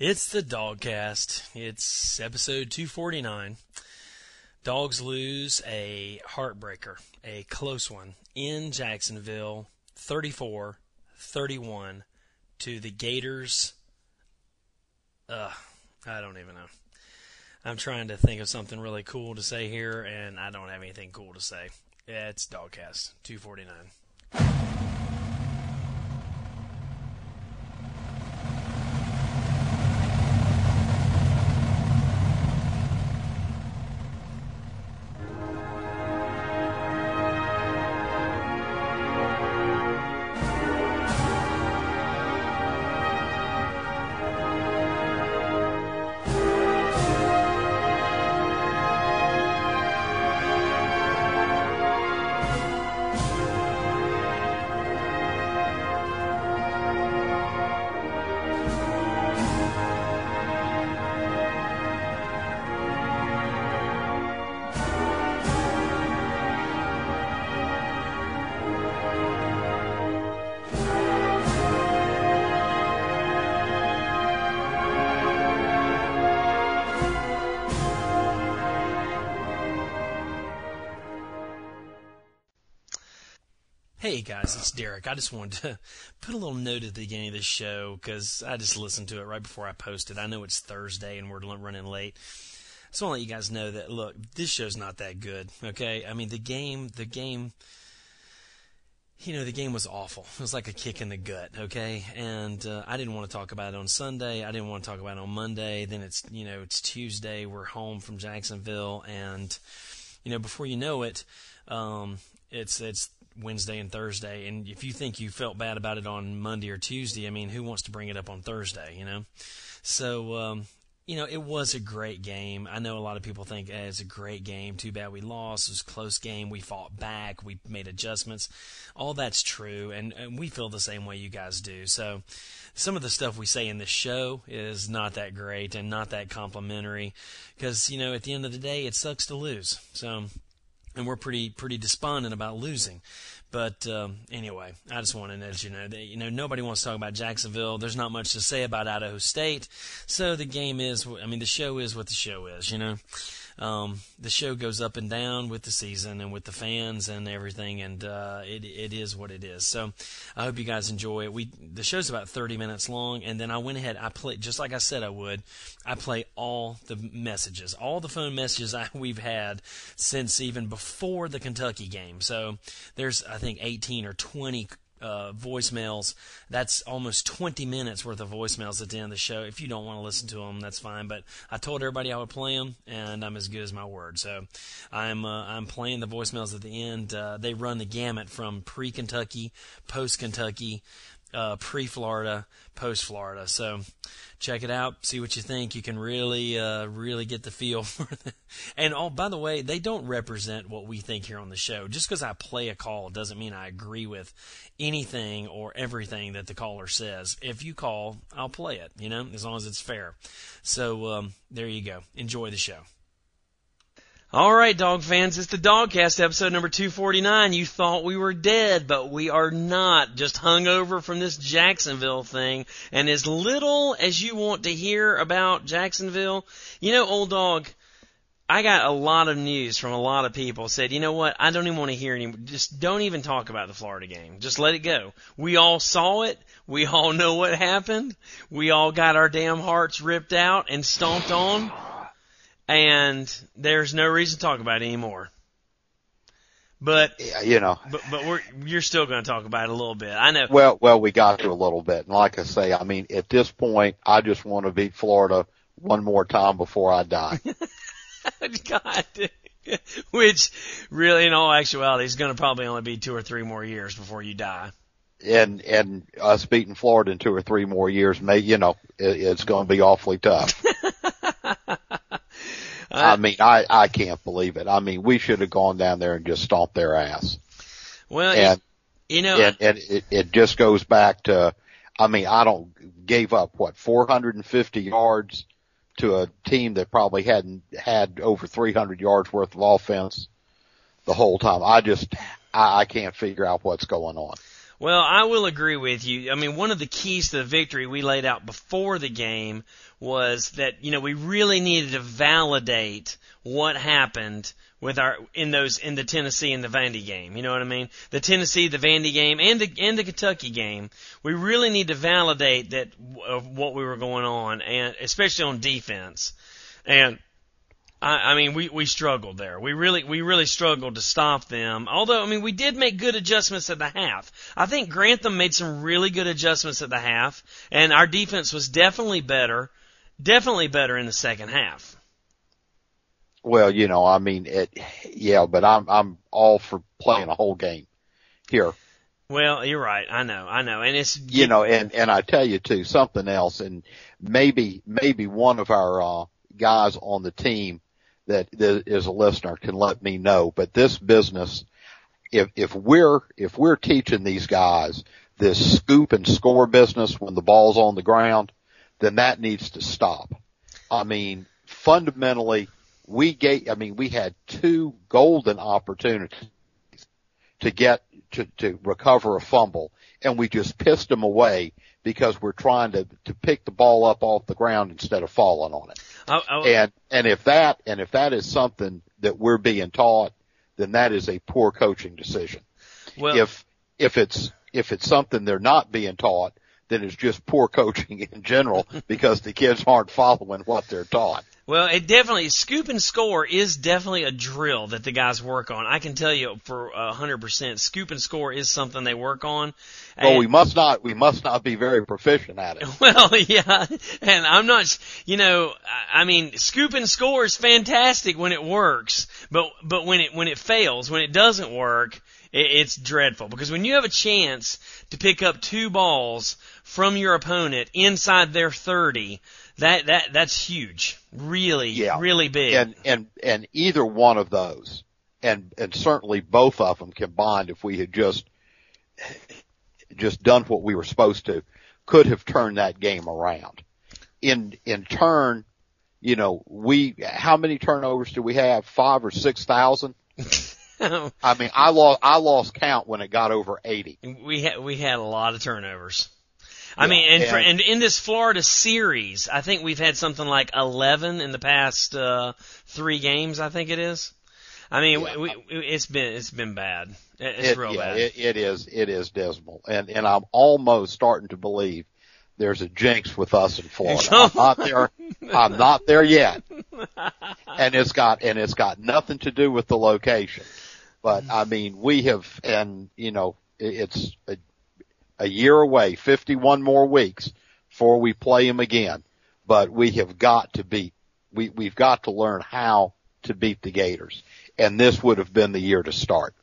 It's the DawgCast. It's episode 249. Dogs lose a heartbreaker, a close one, in Jacksonville, 34 31 to the Gators. Uh, I don't even know. I'm trying to think of something really cool to say here, and I don't have anything cool to say. Yeah, it's DawgCast 249. Hey guys, it's Derek. I just wanted to put a little note at the beginning of this show because I just listened to it right before I posted. I know it's Thursday and we're running late. I just want to let you guys know that look, this show's not that good. Okay, I mean the game, the game, you know, the game was awful. It was like a kick in the gut. Okay, and uh, I didn't want to talk about it on Sunday. I didn't want to talk about it on Monday. Then it's you know it's Tuesday. We're home from Jacksonville, and you know before you know it, um, it's it's Wednesday and Thursday. And if you think you felt bad about it on Monday or Tuesday, I mean, who wants to bring it up on Thursday, you know? So, um, you know, it was a great game. I know a lot of people think eh, it's a great game. Too bad we lost. It was a close game. We fought back. We made adjustments. All that's true, and, and we feel the same way you guys do. So, some of the stuff we say in this show is not that great and not that complimentary, because you know, at the end of the day, it sucks to lose. So, and we're pretty pretty despondent about losing. But um, anyway, I just wanted to let you know that you know nobody wants to talk about Jacksonville. There's not much to say about Idaho State, so the game is. I mean, the show is what the show is. You know, um, the show goes up and down with the season and with the fans and everything, and uh, it it is what it is. So I hope you guys enjoy it. We the show's about 30 minutes long, and then I went ahead. I played just like I said I would. I play all the messages, all the phone messages I, we've had since even before the Kentucky game. So there's I think 18 or 20 uh, voicemails. That's almost 20 minutes worth of voicemails at the end of the show. If you don't want to listen to them, that's fine. But I told everybody I would play them, and I'm as good as my word. So I'm uh, I'm playing the voicemails at the end. Uh, they run the gamut from pre-Kentucky, post-Kentucky, uh, pre-Florida, post-Florida. So check it out, see what you think. You can really, uh, really get the feel for it. And oh, by the way, they don't represent what we think here on the show. Just because I play a call doesn't mean I agree with anything or everything that the caller says. If you call, I'll play it. You know, as long as it's fair. So um, there you go. Enjoy the show. All right, dog fans, it's the DawgCast episode number 249. You thought we were dead, but we are not. Just hung over from this Jacksonville thing. And as little as you want to hear about Jacksonville, you know, old dog, I got a lot of news from a lot of people said, you know what, I don't even want to hear any, just don't even talk about the Florida game. Just let it go. We all saw it. We all know what happened. We all got our damn hearts ripped out and stomped on and there's no reason to talk about it anymore. But yeah, you know, but but we're you're still going to talk about it a little bit. I know. Well, well, we got to a little bit, and like I say, I mean, at this point, I just want to beat Florida one more time before I die. God. Which really, in all actuality, is going to probably only be two or three more years before you die. And and us beating Florida in two or three more years, may you know, it, it's going to be awfully tough. I mean, I I can't believe it. I mean, we should have gone down there and just stomped their ass. Well, and you know, and, and it, it just goes back to, I mean, I don't gave up what 450 yards to a team that probably hadn't had over 300 yards worth of offense the whole time. I just I, I can't figure out what's going on. Well, I will agree with you. I mean, one of the keys to the victory we laid out before the game was that, you know, we really needed to validate what happened with our in those in the Tennessee and the Vandy game. You know what I mean? The Tennessee, the Vandy game, and the and the Kentucky game. We really need to validate that of what we were going on, and especially on defense. And I, I mean, we we struggled there. We really we really struggled to stop them. Although I mean, we did make good adjustments at the half. I think Grantham made some really good adjustments at the half, and our defense was definitely better, definitely better in the second half. Well, you know, I mean, it, yeah, but I'm, I'm all for playing a whole game here. Well, you're right. I know, I know. And it's, You know, and, and I tell you too, something else, and maybe, maybe one of our, uh, guys on the team that, is a listener can let me know, but this business, if, if we're, if we're teaching these guys this scoop and score business when the ball's on the ground, then that needs to stop. I mean, fundamentally, we gave, I mean, we had two golden opportunities to get, to, to recover a fumble and we just pissed them away because we're trying to, to pick the ball up off the ground instead of falling on it. oh, oh, And, and if that, and if that is something that we're being taught, then that is a poor coaching decision. well, If, if it's, if it's something they're not being taught, then it's just poor coaching in general because the kids aren't following what they're taught. Well, it definitely scoop and score is definitely a drill that the guys work on. I can tell you for a hundred percent, scoop and score is something they work on. Well, And- we must not, we must not be very proficient at it. Well, yeah, and I'm not, you know, I mean, scoop and score is fantastic when it works, but but when it when it fails, when it doesn't work, it, it's dreadful because when you have a chance to pick up two balls from your opponent inside their 30, that that that's huge, really, Yeah. really big. And, and, and either one of those, and, and certainly both of them combined, if we had just, just done what we were supposed to, could have turned that game around. In, in turn, you know, we, how many turnovers do we have? Five or six thousand? I mean, I lost, I lost count when it got over 80. we had we had a lot of turnovers. I Yeah, mean, and, for, and- and in this Florida series, I think we've had something like 11 in the past uh, three games. I think it is. I mean, Yeah. we, we, it's been it's been bad. It's It- real yeah, bad. It, it is, it is dismal. And, and I'm almost starting to believe there's a jinx with us in Florida. I'm not there, I'm not there yet. And it's got, and it's got nothing to do with the location. But I mean, we have, and you know, it's a, year away, 51 more weeks before we play them again. But we have got to beat, we, we've got to learn how to beat the Gators. And this would have been the year to start.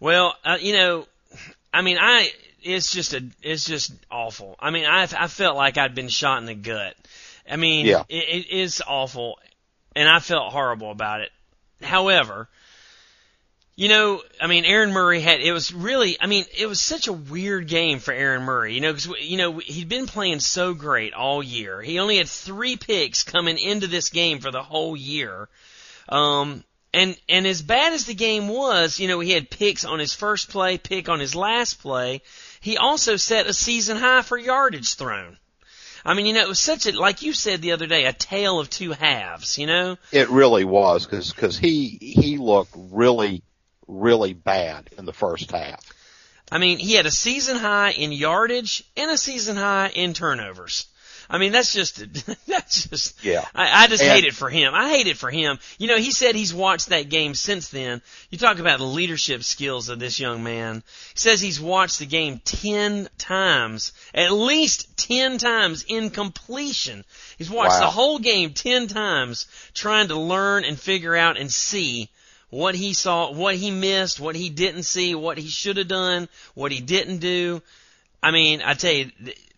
Well, uh, you know, I mean, I it's just a it's just awful. I mean, I I felt like I'd been shot in the gut. I mean, Yeah. it, it is awful, and I felt horrible about it. However, you know, I mean, Aaron Murray had it was really, I mean, it was such a weird game for Aaron Murray. You know, because you know he'd been playing so great all year. He only had three picks coming into this game for the whole year. Um, and and as bad as the game was, you know, he had picks on his first play, pick on his last play. He also set a season high for yardage thrown. I mean, you know, it was such a like you said the other day, a tale of two halves. You know, It really was because because he he looked really really bad in the first half. I mean, he had a season high in yardage and a season high in turnovers. I mean, that's just that's just Yeah. I, I just And- hate it for him. I hate it for him. You know, he said he's watched that game since then. You talk about the leadership skills of this young man. He says he's watched the game ten times, at least ten times in completion. He's watched Wow. the whole game ten times, trying to learn and figure out and see what he saw, what he missed, what he didn't see, what he should have done, what he didn't do. I mean, I tell you,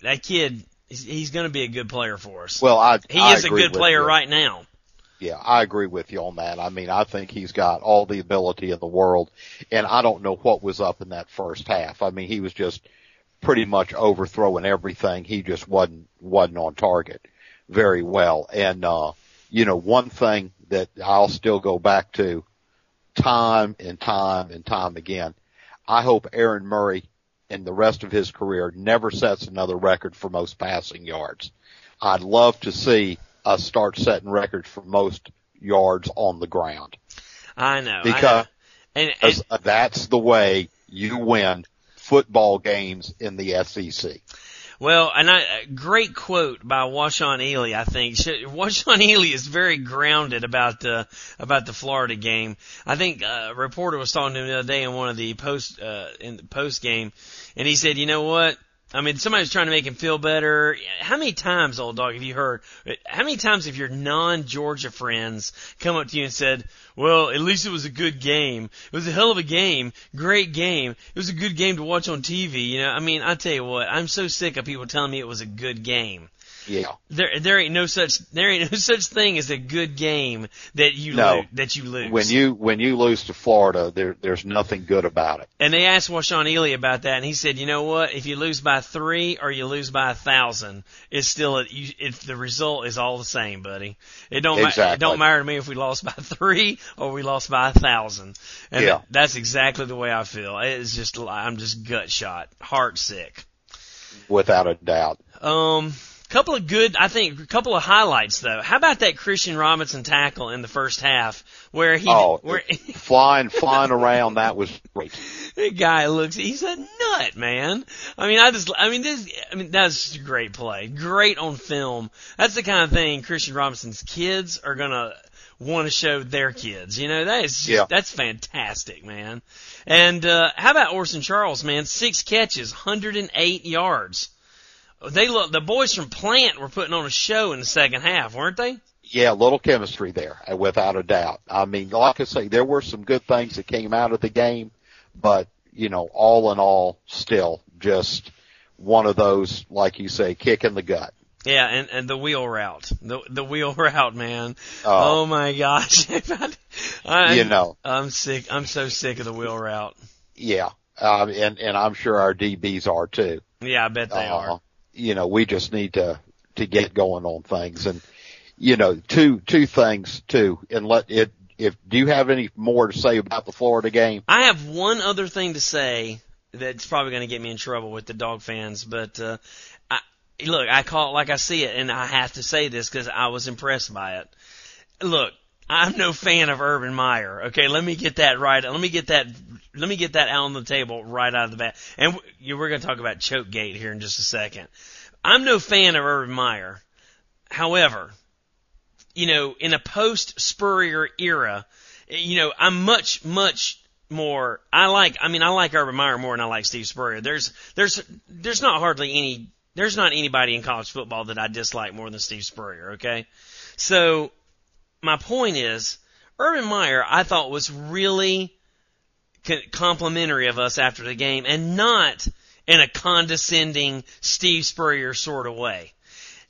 that kid, he's, going to be a good player for us. Well, I He I is a good player you. right now. Yeah, I agree with you on that. I mean, I think he's got all the ability in the world, and I don't know what was up in that first half. I mean, he was just pretty much overthrowing everything. He just wasn't wasn't on target very well. And uh, you know, one thing that I'll still go back to time and time and time again. I hope Aaron Murray in the rest of his career never sets another record for most passing yards. I'd love to see us start setting records for most yards on the ground. I know. Because I know. And, and, that's the way you win football games in the SEC. Well, and I, a great quote by Washaun Ealey, I think. Washaun Ealey is very grounded about the, about the Florida game. I think a reporter was talking to him the other day in one of the post, uh, in the post game, and he said, you know what? I mean, somebody's trying to make him feel better. How many times, old dog, have you heard? How many times have your non-Georgia friends come up to you and said, "Well, at least it was a good game. It was a hell of a game, great game. It was a good game to watch on TV." You know, I mean, I tell you what, I'm so sick of people telling me it was a good game. Yeah. There, there ain't no such, there ain't no such thing as a good game that you no. lose, that you lose. When you, when you lose to Florida, there, there's nothing good about it. And they asked Washaun Ealey about that, and he said, you know what? If you lose by three or you lose by a thousand, it's still, a, you, if the result is all the same, buddy. It don't, exactly. ma- it don't matter to me if we lost by three or we lost by a thousand. And yeah. that's exactly the way I feel. It's just, I'm just gut shot, heart sick. Without a doubt. Um, Couple of good, I think, a couple of highlights though. How about that Christian Robinson tackle in the first half where he, oh, where flying, flying around? That was great. The guy looks, he's a nut, man. I mean, I just, I mean, this, I mean, that's just a great play. Great on film. That's the kind of thing Christian Robinson's kids are gonna want to show their kids. You know, that is just, yeah. that's fantastic, man. And, uh, how about Orson Charles, man? Six catches, 108 yards they look the boys from Plant were putting on a show in the second half, weren't they? Yeah, a little chemistry there, uh, without a doubt. I mean, like I say, there were some good things that came out of the game, but you know, all in all, still just one of those, like you say, kick in the gut. Yeah, and, and the wheel route, the the wheel route, man. Oh, oh my gosh, I, you know, I'm sick. I'm so sick of the wheel route. Yeah, um, and and I'm sure our DBs are too. Yeah, I bet they uh, are you know, we just need to, to get going on things. And, you know, two, two things too, and let it, if, do you have any more to say about the Florida game? I have one other thing to say that's probably going to get me in trouble with the dog fans, but, uh, look, I call it like I see it, and I have to say this because I was impressed by it. Look, I'm no fan of Urban Meyer. Okay, let me get that right. Let me get that. Let me get that out on the table right out of the bat. And we're going to talk about Chokegate here in just a second. I'm no fan of Urban Meyer. However, you know, in a post Spurrier era, you know, I'm much, much more. I like. I mean, I like Urban Meyer more than I like Steve Spurrier. There's, there's, there's not hardly any. There's not anybody in college football that I dislike more than Steve Spurrier. Okay, so my point is, Urban Meyer, I thought was really complimentary of us after the game and not in a condescending Steve Spurrier sort of way.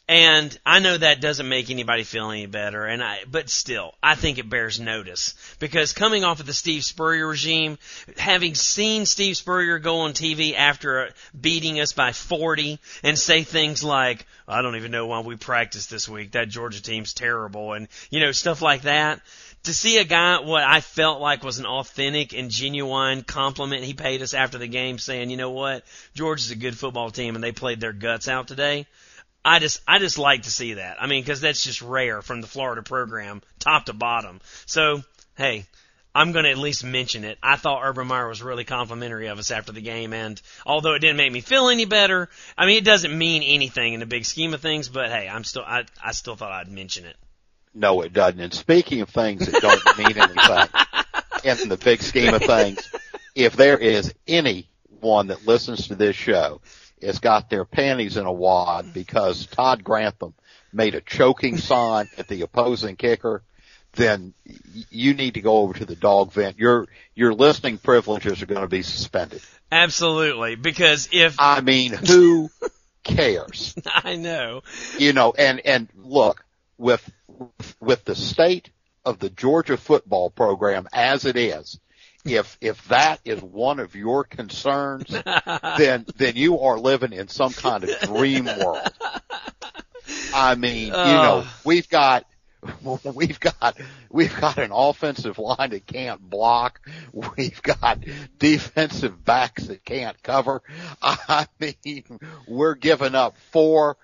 And I know that doesn't make anybody feel any better, and I, but still, I think it bears notice because coming off of the Steve Spurrier regime, having seen Steve Spurrier go on TV after uh, beating us by 40 and say things like, I don't even know why we practiced this week. That Georgia team's terrible, and you know stuff like that. To see a guy, what I felt like was an authentic and genuine compliment he paid us after the game, saying, you know what, Georgia's a good football team and they played their guts out today I just I just like to see that. I mean, because that's just rare from the Florida program, top to bottom. So hey, I'm going to at least mention it. I thought Urban Meyer was really complimentary of us after the game, and although it didn't make me feel any better, I mean, it doesn't mean anything in the big scheme of things. But hey, I'm still I I still thought I'd mention it. No, it doesn't. And speaking of things that don't mean anything in the big scheme of things, if there is anyone that listens to this show has got their panties in a wad because Todd Grantham made a choking sign at the opposing kicker, then you need to go over to the dog vent. Your your listening privileges are going to be suspended. Absolutely, because if I mean, who cares? I know. You know, and and look with with the state of the Georgia football program as it is, if if that is one of your concerns, then then you are living in some kind of dream world. I mean, you know, we've got we've got we've got an offensive line that can't block. We've got defensive backs that can't cover. I mean, we're giving up four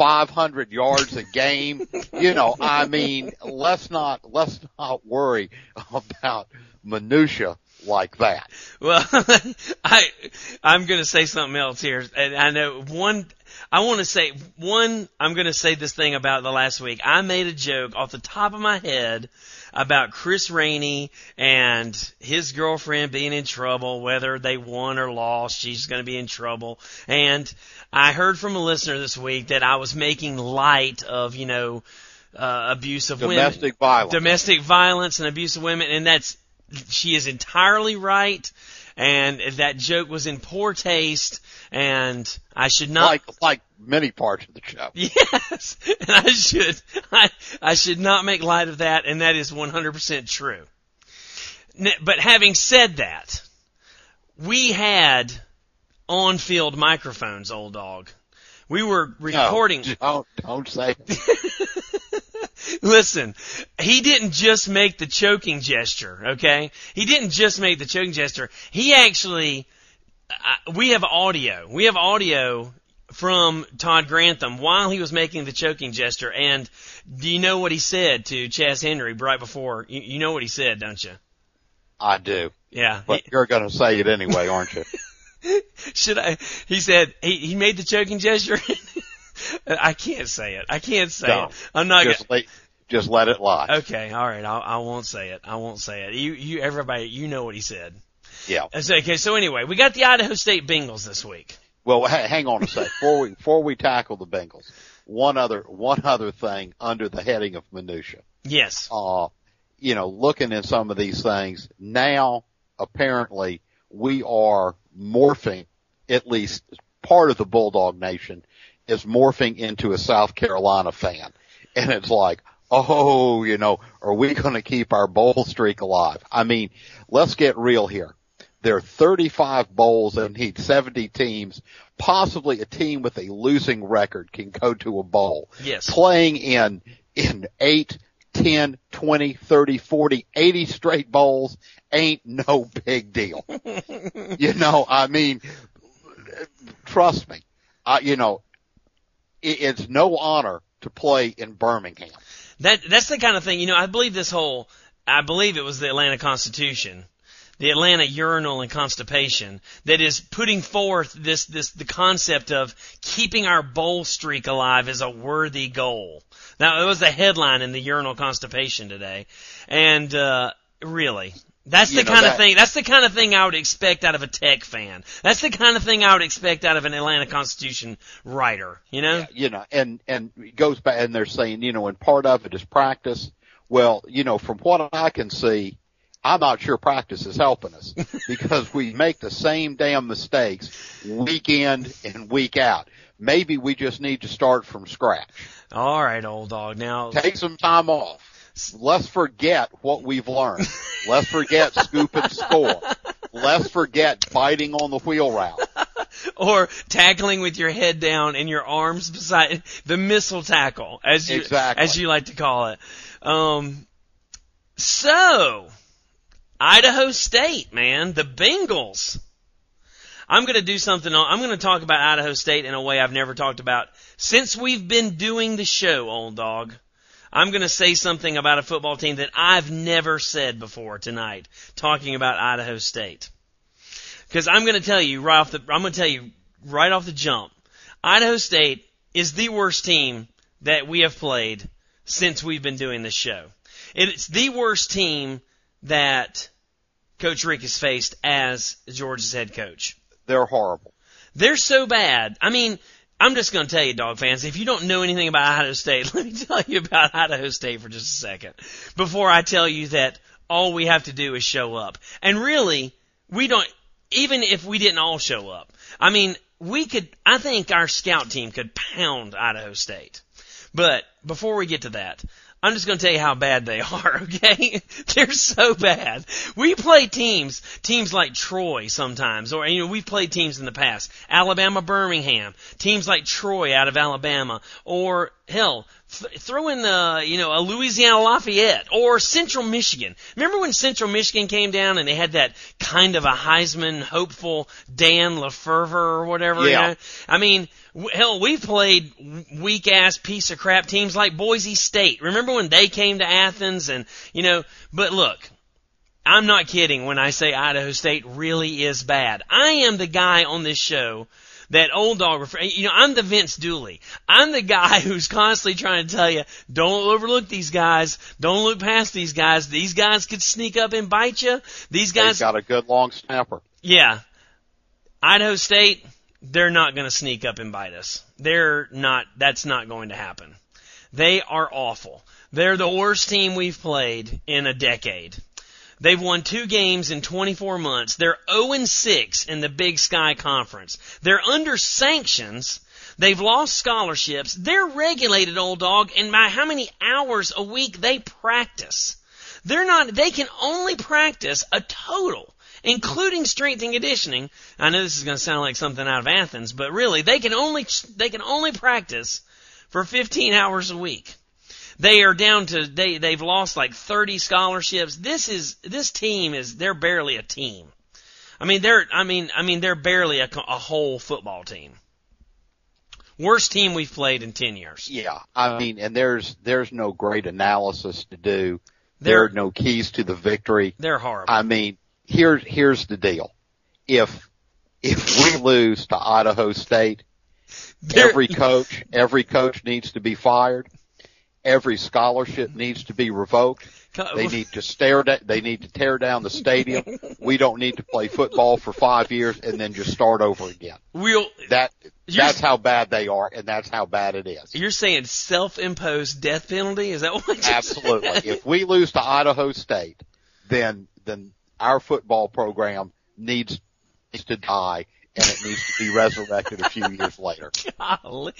500 yards a game. You know, I mean, let's not, let's not worry about minutia like that. Well, I, I'm going to say something else here. And I know one, I want to say one, I'm going to say this thing about the last week. I made a joke off the top of my head about Chris Rainey and his girlfriend being in trouble, whether they won or lost, she's going to be in trouble. And I heard from a listener this week that I was making light of, you know, uh, abuse of Domestic women, violence. domestic violence and abuse of women, and that's she is entirely right. And that joke was in poor taste, and I should not like like many parts of the show. Yes, and I should I I should not make light of that, and that is 100% true. But having said that, we had on-field microphones, old dog. We were recording. No, don't don't say. Listen, he didn't just make the choking gesture, okay? He didn't just make the choking gesture. He actually, uh, we have audio. We have audio from Todd Grantham while he was making the choking gesture. And do you know what he said to Chas Henry right before? You, you know what he said, don't you? I do, Yeah. but you're going to say it anyway, aren't you? He- should I? He said he, he made the choking gesture. I can't say it. I can't say it. I'm not gonna. Just let just let it lie. Okay, all right. I'll, I won't say it. I won't say it. You, you, everybody, you know what he said. Yeah. So, okay, so anyway, we got the Idaho State Bengals this week. Well, ha- hang on a sec. Before we before we tackle the Bengals, one other one other thing under the heading of minutia. Yes. uh, you know, looking at some of these things now, apparently we are morphing, at least part of the Bulldog Nation is morphing into a South Carolina fan. And it's like, oh, you know, are we going to keep our bowl streak alive? I mean, let's get real here. There are 35 bowls and need 70 teams. Possibly a team with a losing record can go to a bowl Yes. playing in in 8, 10, 20, 30, 40, 80 straight bowls ain't no big deal. you know, I mean, trust me. I, you know, it's no honor to play in Birmingham. That, that's the kind of thing, you know, I believe this whole, I believe it was the Atlanta Constitution, the Atlanta urinal and constipation that is putting forth this, this, the concept of keeping our bowl streak alive is a worthy goal. Now, it was the headline in the urinal constipation today. And, uh, really, that's the know, kind of thing, that's the kind of thing I would expect out of a tech fan. That's the kind of thing I would expect out of an Atlanta Constitution writer, you know? you know, and, and it goes back and they're saying, you know, and part of it is practice. Well, you know, from what I can see, I'm not sure practice is helping us because we make the same damn mistakes week in and week out. Maybe we just need to start from scratch. All right, old dog. Now, Take some time off. Let's forget what we've learned. Let's forget scoop and score. Let's forget biting on the wheel route. or tackling with your head down and your arms beside the missile tackle, as you Exactly. as you like to call it. Um, so Idaho State, man, the Bengals. I'm going to do something. on- I'm going to talk about Idaho State in a way I've never talked about since we've been doing the show, old dog. I'm going to say something about a football team that I've never said before tonight, talking about Idaho State. Because I'm going to tell you right off the, I'm going to tell you right off the jump, Idaho State is the worst team that we have played since we've been doing this show. It's the worst team that Coach Richt has faced as Georgia's head coach. They're horrible. They're so bad. I mean, I'm just going to tell you, dog fans, if you don't know anything about Idaho State, let me tell you about Idaho State for just a second before I tell you that all we have to do is show up. And really, we don't, even if we didn't all show up, I mean, we could, I think our scout team could pound Idaho State. But before we get to that, I'm just going to tell you how bad they are, okay? They're so bad. We play teams, teams like Troy sometimes, or, you know, we've played teams in the past. Alabama Birmingham, teams like Troy out of Alabama, or hell, Th- throw in the, you know, a Louisiana Lafayette or Central Michigan. Remember when Central Michigan came down and they had that kind of a Heisman hopeful Dan LeFevour or whatever? you Yeah. know? I mean, w- hell, we've played weak ass piece of crap teams like Boise State. Remember when they came to Athens and, you know, but look, I'm not kidding when I say Idaho State really is bad. I am the guy on this show that old dog refer, you know, I'm the Vince Dooley. I'm the guy who's constantly trying to tell you, don't overlook these guys. Don't look past these guys. These guys could sneak up and bite you. These guys, got a good long snapper. yeah. Idaho State, they're not going to sneak up and bite us. They're not, that's not going to happen. They are awful. They're the worst team we've played in a decade. They've won two games in 24 months. They're 0 6 in the Big Sky Conference. They're under sanctions. They've lost scholarships. They're regulated, old dog, and by how many hours a week they practice. They're not, they can only practice a total, including strength and conditioning. I know this is going to sound like something out of Athens, but really, they can only, they can only practice for 15 hours a week. They are down to they they've lost like 30 scholarships. This is this team is they're barely a team. I mean they're I mean I mean they're barely a, a whole football team. Worst team we've played in 10 years. Yeah, I uh, mean, and there's there's no great analysis to do. There are They're no keys to the victory. they're horrible. I mean, here's here's the deal. If if we lose to Idaho State, They're- every coach every coach needs to be fired. Every scholarship needs to be revoked. They need to stare da- they need to tear down the stadium. We don't need to play football for 5 years and then just start over again. we'll that that's how bad they are and that's how bad it is. you're saying self-imposed death penalty? Is that what? You're Absolutely. said? if we lose to Idaho State, then then our football program needs needs to die and it needs to be resurrected a few years later. Golly.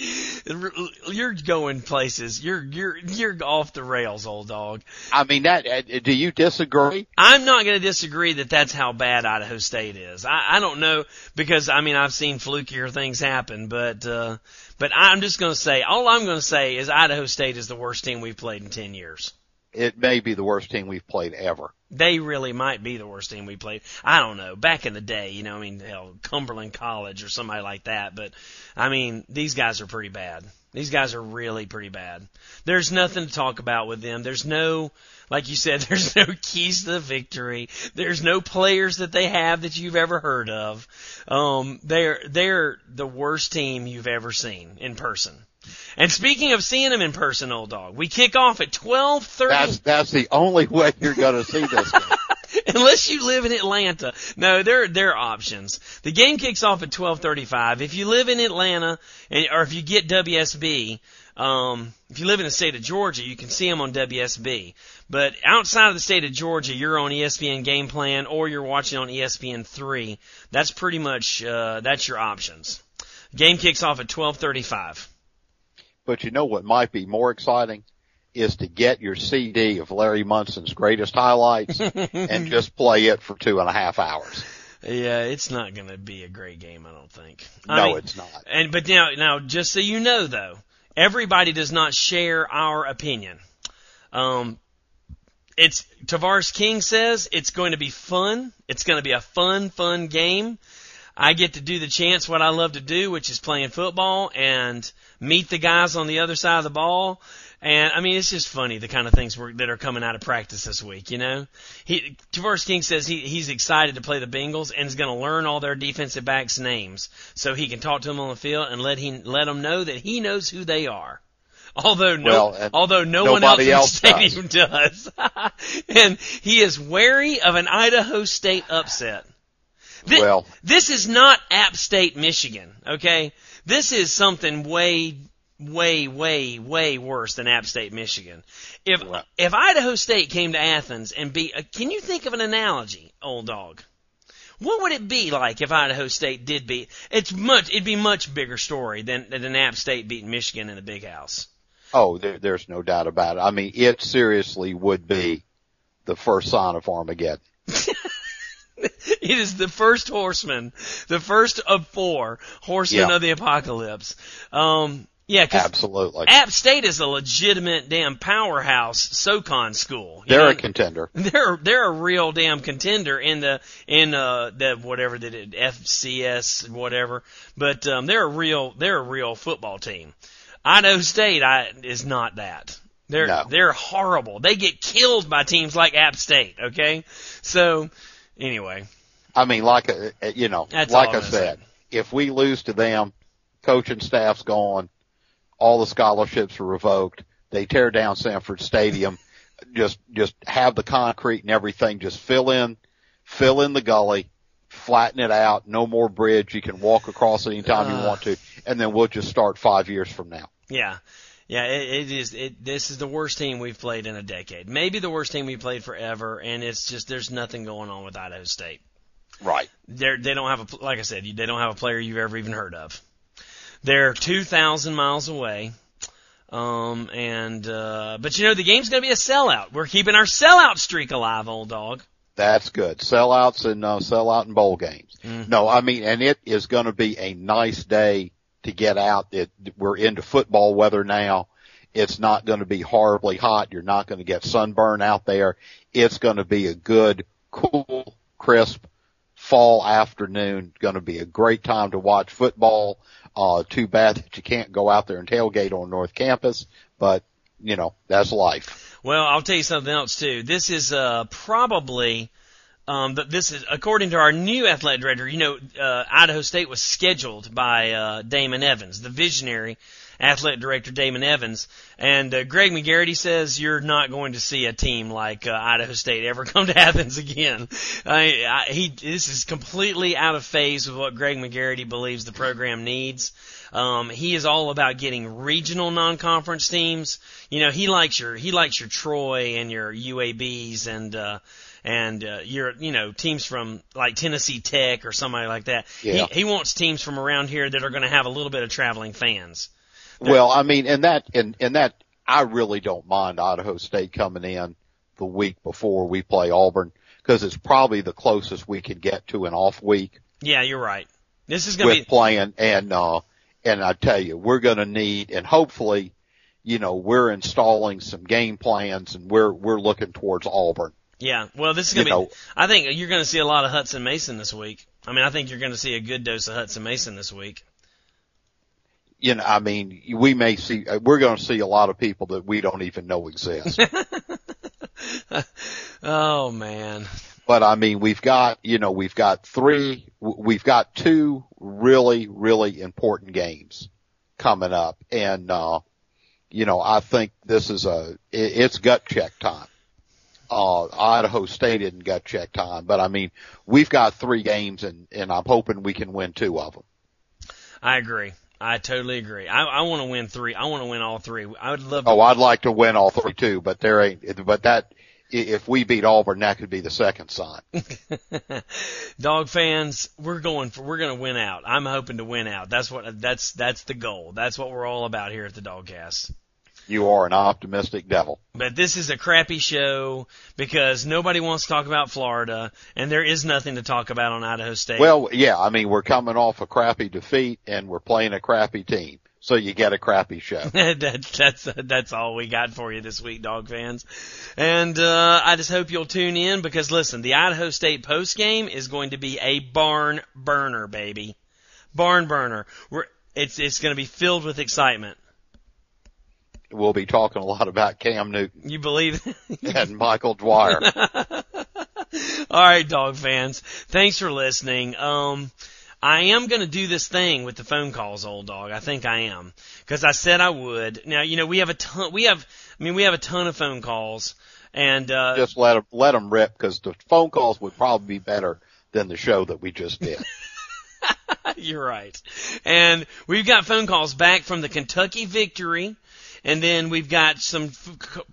You're going places. You're you're you're off the rails, old dog. I mean that uh, do you disagree? I'm not going to disagree that that's how bad Idaho State is. I, I don't know because I mean I've seen flukier things happen, but uh, but I'm just going to say all I'm going to say is Idaho State is the worst team we've played in ten years. It may be the worst team we've played ever. They really might be the worst team we played. I don't know. Back in the day, you know, I mean, hell, Cumberland College or somebody like that. But I mean, these guys are pretty bad. These guys are really pretty bad. There's nothing to talk about with them. There's no, like you said, there's no keys to the victory. There's no players that they have that you've ever heard of. Um, they're they're the worst team you've ever seen in person. And speaking of seeing them in person, old dog, we kick off at twelve thirty. That's that's the only way you're going to see this. Game. Unless you live in Atlanta. No, there there are options. The game kicks off at 12:35. If you live in Atlanta and or if you get WSB, um if you live in the state of Georgia, you can see them on WSB. But outside of the state of Georgia, you're on ESPN Game Plan or you're watching on ESPN 3. That's pretty much uh that's your options. Game kicks off at 12:35. But you know what might be more exciting is to get your CD of Larry Munson's greatest highlights and just play it for two and a half hours. Yeah, it's not going to be a great game, I don't think. No, I mean, it's not. And but now, now, just so you know, though, everybody does not share our opinion. Um, it's Tavares King says it's going to be fun. It's going to be a fun, fun game. I get to do the chance what I love to do, which is playing football and meet the guys on the other side of the ball. And I mean, it's just funny the kind of things we're, that are coming out of practice this week. You know, he Tavares King says he he's excited to play the Bengals and is going to learn all their defensive backs' names so he can talk to them on the field and let he let them know that he knows who they are. Although no, Well, although no one else in the stadium does, and he is wary of an Idaho State upset. Thi- Well- this is not App State, Michigan. Okay, this is something way, way, way, way worse than App State, Michigan. If Right. if Idaho State came to Athens and beat, uh, can you think of an analogy, old dog? What would it be like if Idaho State did beat? It's much. It'd be much bigger story than than App State beating Michigan in the Big House. Oh, there, there's no doubt about it. I mean, it seriously would be the first sign of Armageddon. It is the first horseman, the first of four horsemen Yeah. of the apocalypse. Um, Yeah, Absolutely. App State is a legitimate damn powerhouse SoCon school. They're know? a contender. They're they're a real damn contender in the in uh the whatever they did FCS whatever, but um they're a real they're a real football team. Idaho State I is not that. They're No. they're horrible. They get killed by teams like App State. Okay, so anyway, I mean, like a, you know, That's like I said, if we lose to them, coaching staff's gone, all the scholarships are revoked. They tear down Sanford Stadium, just just have the concrete and everything, just fill in, fill in the gully, flatten it out, no more bridge. You can walk across it anytime Uh. you want to, and then we'll just start five years from now. Yeah. Yeah, it, it is. It, this is the worst team we've played in a decade. Maybe the worst team we've played forever, and it's just there's nothing going on with Idaho State. Right. They're, they don't have a like I said, you- they don't have a player you've ever even heard of. They're 2,000 miles away. Um, and, uh, but you know, the game's gonna be a sellout. We're keeping our sellout streak alive, old dog. That's good. Sellouts and uh, sellout and bowl games. Mhm. No, I mean, and it is going to be a nice day to get out. It, we're into football weather now. It's not going to be horribly hot. You're not going to get sunburn out there. It's going to be a good, cool, crisp fall afternoon. Going to be a great time to watch football. Uh, too bad that you can't go out there and tailgate on North Campus, but you know, that's life. Well, I'll tell you something else too. This is uh, probably um, this is according to our new athletic director. You know, uh, Idaho State was scheduled by uh, Damon Evans, the visionary athletic director Damon Evans, and uh, Greg McGarity says you're not going to see a team like uh, Idaho State ever come to Athens again. I, I, he this is completely out of phase with what Greg McGarity believes the program needs. Um, he is all about getting regional non-conference teams. You know, he likes your he likes your Troy and your UABs and uh, and uh, your you know teams from like Tennessee Tech or somebody like that. Yeah. He, he wants teams from around here that are going to have a little bit of traveling fans. Well, I mean, and that, and, and that, I really don't mind Idaho State coming in the week before we play Auburn because it's probably the closest we could get to an off week Yeah, you're right. This is going to be playing and, uh, and I tell you, we're going to need, and hopefully, you know, we're installing some game plans and we're, we're looking towards Auburn. yeah. Well, this is going to be. know, I think you're going to see a lot of Hudson Mason this week. I mean, I think you're going to see a good dose of Hudson Mason this week. you know, I mean, we may see, uh, we're going to see a lot of people that we don't even know exist. Oh man. But I mean, we've got, you know, we've got three, we've got two really, really important games coming up. And, uh, you know, I think this is a, it, it's gut check time. Uh, Idaho State isn't gut check time, but I mean, we've got three games and, and I'm hoping we can win two of them. I agree. I totally agree. I, I want to win three. I want to win all three. I would love. To, Oh, I'd like to win all three too, but there ain't, but that, if we beat Auburn, that could be the second sign. Dog fans, we're going for. We're going to win out. I'm hoping to win out. That's what. That's that's the goal. That's what we're all about here at the DawgCast. You are an optimistic devil. But this is a crappy show because nobody wants to talk about Florida, and there is nothing to talk about on Idaho State. Well, yeah, I mean, we're coming off a crappy defeat and we're playing a crappy team. So you get a crappy show. that, that's that's all we got for you this week, dog fans. And uh, I just hope you'll tune in because listen, the Idaho State post game is going to be a barn burner, baby, barn burner. We're it's it's going to be filled with excitement. We'll be talking a lot about Cam Newton You believe? and Michael Dyer. All right, dog fans. Thanks for listening. Um, I am going to do this thing with the phone calls, old dog. I think I am because I said I would. Now, you know, we have a ton. We have, I mean, we have a ton of phone calls, and uh, Just let them, let them rip because the phone calls would probably be better than the show that we just did. You're right. And we've got phone calls back from the Kentucky victory. And then we've got some,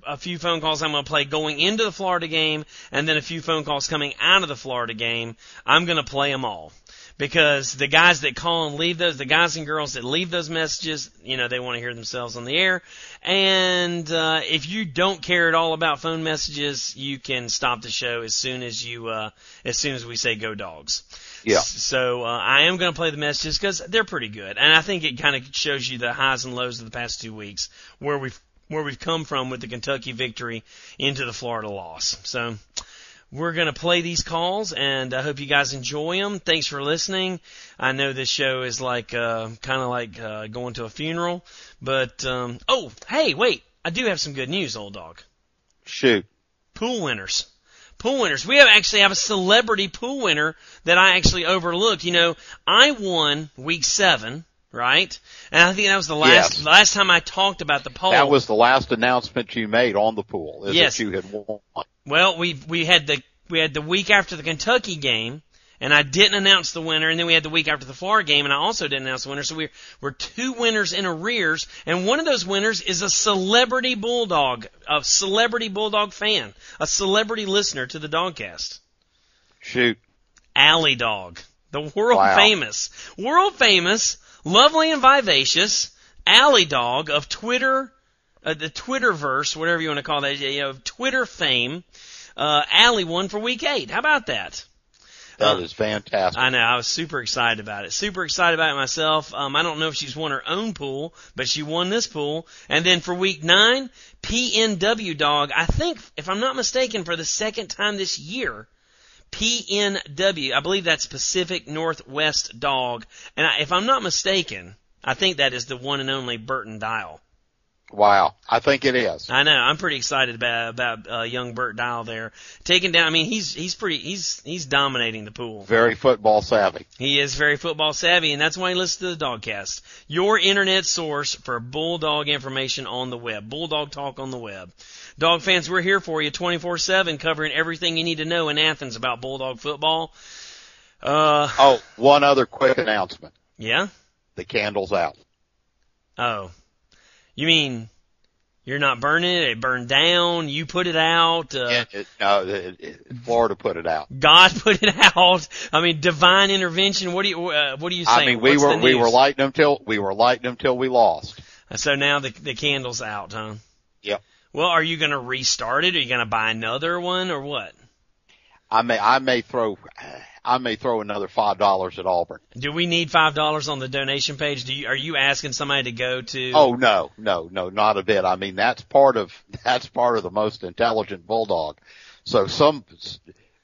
a few phone calls I'm going to play going into the Florida game, and then a few phone calls coming out of the Florida game. I'm going to play them all. Because the guys that call and leave those, the guys and girls that leave those messages, you know, they want to hear themselves on the air. And, uh, if you don't care at all about phone messages, you can stop the show as soon as you, uh, as soon as we say go dogs. Yeah. So uh, I am going to play the messages because they're pretty good, and I think it kind of shows you the highs and lows of the past two weeks where we've where we've come from with the Kentucky victory into the Florida loss. So we're going to play these calls, and I hope you guys enjoy them. Thanks for listening. I know this show is like uh, kind of like uh, going to a funeral, but um, oh, hey, wait, I do have some good news, old dog. Shoot. Pool winners. Pool winners. We have actually have a celebrity pool winner that I actually overlooked. You know, I won week seven, right? And I think that was the last Yes. last time I talked about the poll. That was the last announcement you made on the pool. Is Yes. that you had won. Well, we we had the we had the week after the Kentucky game, and I didn't announce the winner, and then we had the week after the Florida game, and I also didn't announce the winner. So we're we're two winners in arrears, and one of those winners is a celebrity bulldog, a celebrity bulldog fan, a celebrity listener to the DawgCast. Shoot. Alley Dog, the world Wow. famous, world famous, lovely and vivacious Alley Dog of Twitter, uh, the Twitterverse, whatever you want to call that, you know, Twitter fame. Uh, Alley won for week eight. How about that? That Uh, fantastic. I know. I was super excited about it. Super excited about it myself. Um, I don't know if she's won her own pool, but she won this pool. And then for week nine, PNW dog. I think, if I'm not mistaken, for the second time this year, PNW. I believe that's Pacific Northwest dog. And I, if I'm not mistaken, I think that is the one and only Burton Dial. Wow. I think it is. I know. I'm pretty excited about about uh, young Burt Dial there taking down. I mean, he's he's pretty he's he's dominating the pool. Very football savvy. He is very football savvy, and that's why he listens to the DawgCast, your internet source for Bulldog information on the web, Bulldog talk on the web. Dog fans, we're here for you 24/7, covering everything you need to know in Athens about Bulldog football. Uh, Oh, one other quick announcement. yeah. The candle's out. Oh, you mean you're not burning it? It burned down. You put it out. Uh, It- it- no, it- it- Florida put it out. God put it out. I mean, divine intervention. What do you uh, What do you say? I mean, we What's were we were lighting them till we were lighting them till we lost. So now the the candle's out, huh? Yep. Well, are you going to restart it? Are you going to buy another one or what? I may I may throw I may throw another five dollars at Auburn. Do we need five dollars on the donation page? Do you are you asking somebody to go to? Oh no, no, no, not a bit. I mean that's part of that's part of the most intelligent bulldog. So some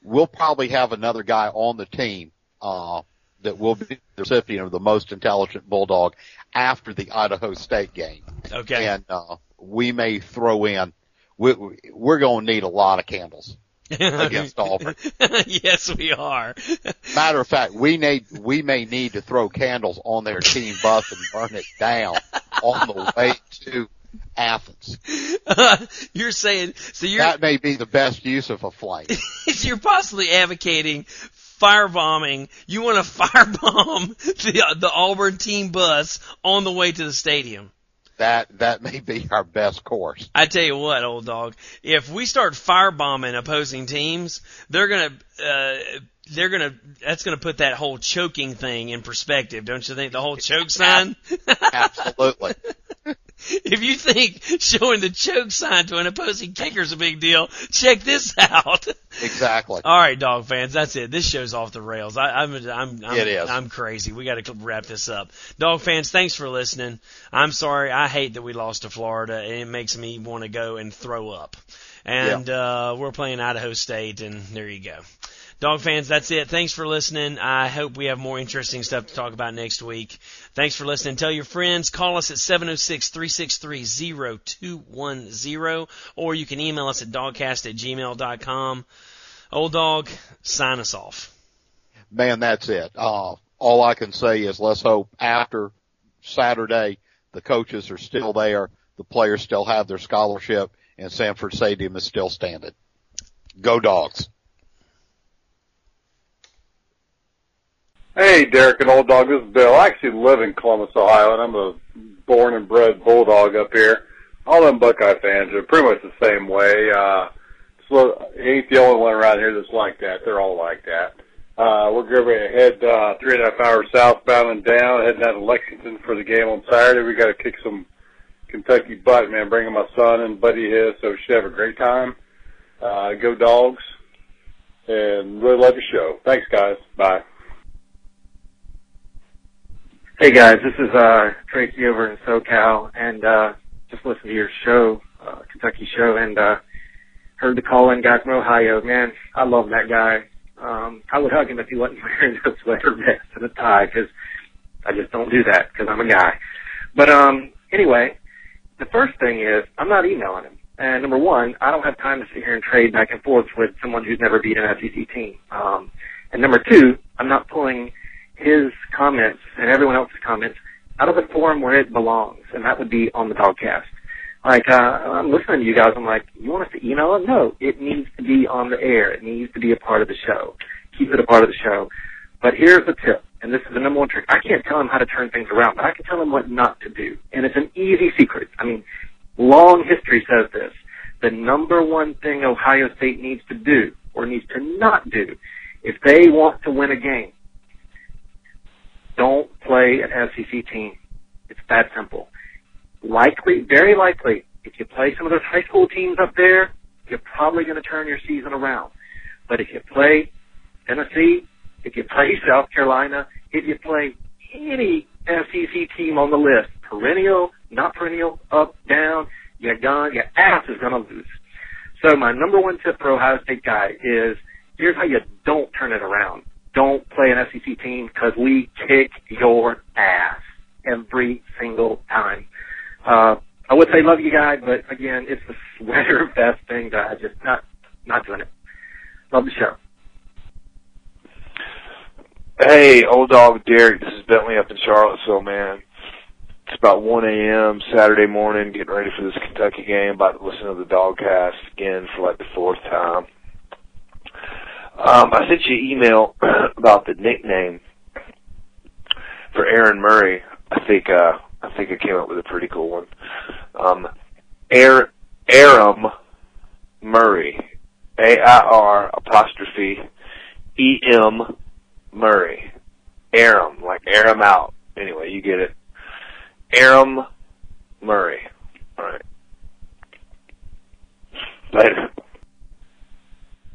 we'll probably have another guy on the team uh that will be the recipient of the most intelligent bulldog after the Idaho State game. okay. And uh we may throw in we, we- we're going to need a lot of candles against Auburn. yes, we are. Matter of fact, we need we may need to throw candles on their team bus and burn it down on the way to Athens. you're saying so you're That may be the best use of a flame. you're possibly advocating firebombing. You want to firebomb the the Auburn team bus on the way to the stadium. That that may be our best course. I tell you what, old dog, if we start firebombing opposing teams, they're gonna, uh, they're gonna, that's gonna put that whole choking thing in perspective, don't you think? The whole choke sign? Absolutely. if you think showing the choke sign to an opposing kicker is a big deal, check this out. Exactly. All right, dog fans, that's it. This show's off the rails. I, I'm, I'm, I'm, It is. I'm crazy. We got to wrap this up. Dog fans, thanks for listening. I'm sorry. I hate that we lost to Florida, and it makes me want to go and throw up. And uh, we're playing Idaho State, and there you go. Dog fans, that's it. Thanks for listening. I hope we have more interesting stuff to talk about next week. Thanks for listening. Tell your friends. Call us at 706-363-0210, or you can email us at dawgcast at gmail.com. Old dog, sign us off. Man, that's it. Uh, all I can say is let's hope after Saturday the coaches are still there, the players still have their scholarship, and Sanford Stadium is still standing. Go dogs. Hey, Derek and Old Dog. This is Bill. I actually live in Columbus, Ohio, and I'm a born and bred Bulldog up here. All them Buckeye fans are pretty much the same way. Uh, so he ain't the only one around here that's like that. They're all like that. Uh, we're going to head uh, three and a half hours southbound and down, heading out to Lexington for the game on Saturday. We got to kick some Kentucky butt, man. Bringing my son and buddy his, so we should have a great time. Uh, go Dogs, and really love your show. Thanks, guys. Bye. Hey guys, this is uh Tracy over in SoCal, and uh just listened to your show, uh, Kentucky show, and uh heard the call-in guy from Ohio. Man, I love that guy. Um, I would hug him if he wasn't wearing a sweater vest and a tie, because I just don't do that because I'm a guy. But um, anyway, the first thing is I'm not emailing him. And number one, I don't have time to sit here and trade back and forth with someone who's never beat an SEC team. Um, and number two, I'm not pulling his comments and everyone else's comments out of the forum where it belongs, and that would be on the podcast. Like, uh, I'm listening to you guys, I'm like, you want us to email it? No, it needs to be on the air. It needs to be a part of the show. Keep it a part of the show. But here's the tip, and this is the number one trick. I can't tell him how to turn things around, but I can tell him what not to do. And it's an easy secret. I mean, long history says this. The number one thing Ohio State needs to do, or needs to not do, if they want to win a game, don't play an SEC team. It's that simple. Likely, very likely, if you play some of those high school teams up there, you're probably going to turn your season around. But if you play Tennessee, if you play South Carolina, if you play any SEC team on the list, perennial, not perennial, up, down, you're gone, your ass is going to lose. So my number one tip for Ohio State guy is here's how you don't turn it around. Don't play an SEC team because we kick your ass every single time. Uh, I would say love you guys, but again, it's the sweater vest thing that I just not not doing it. Love the show. Hey, old dog Derek, this is Bentley up in Charlottesville, man. It's about 1 a.m. Saturday morning, getting ready for this Kentucky game. About to listen to the DawgCast again for like the fourth time. Um, I sent you an email about the nickname for Aaron Murray. I think uh, I think I came up with a pretty cool one. Um, Air Aram Murray, A I R apostrophe E M Murray, Aram like air 'em out. Anyway, you get it. Aram Murray. All right. Later.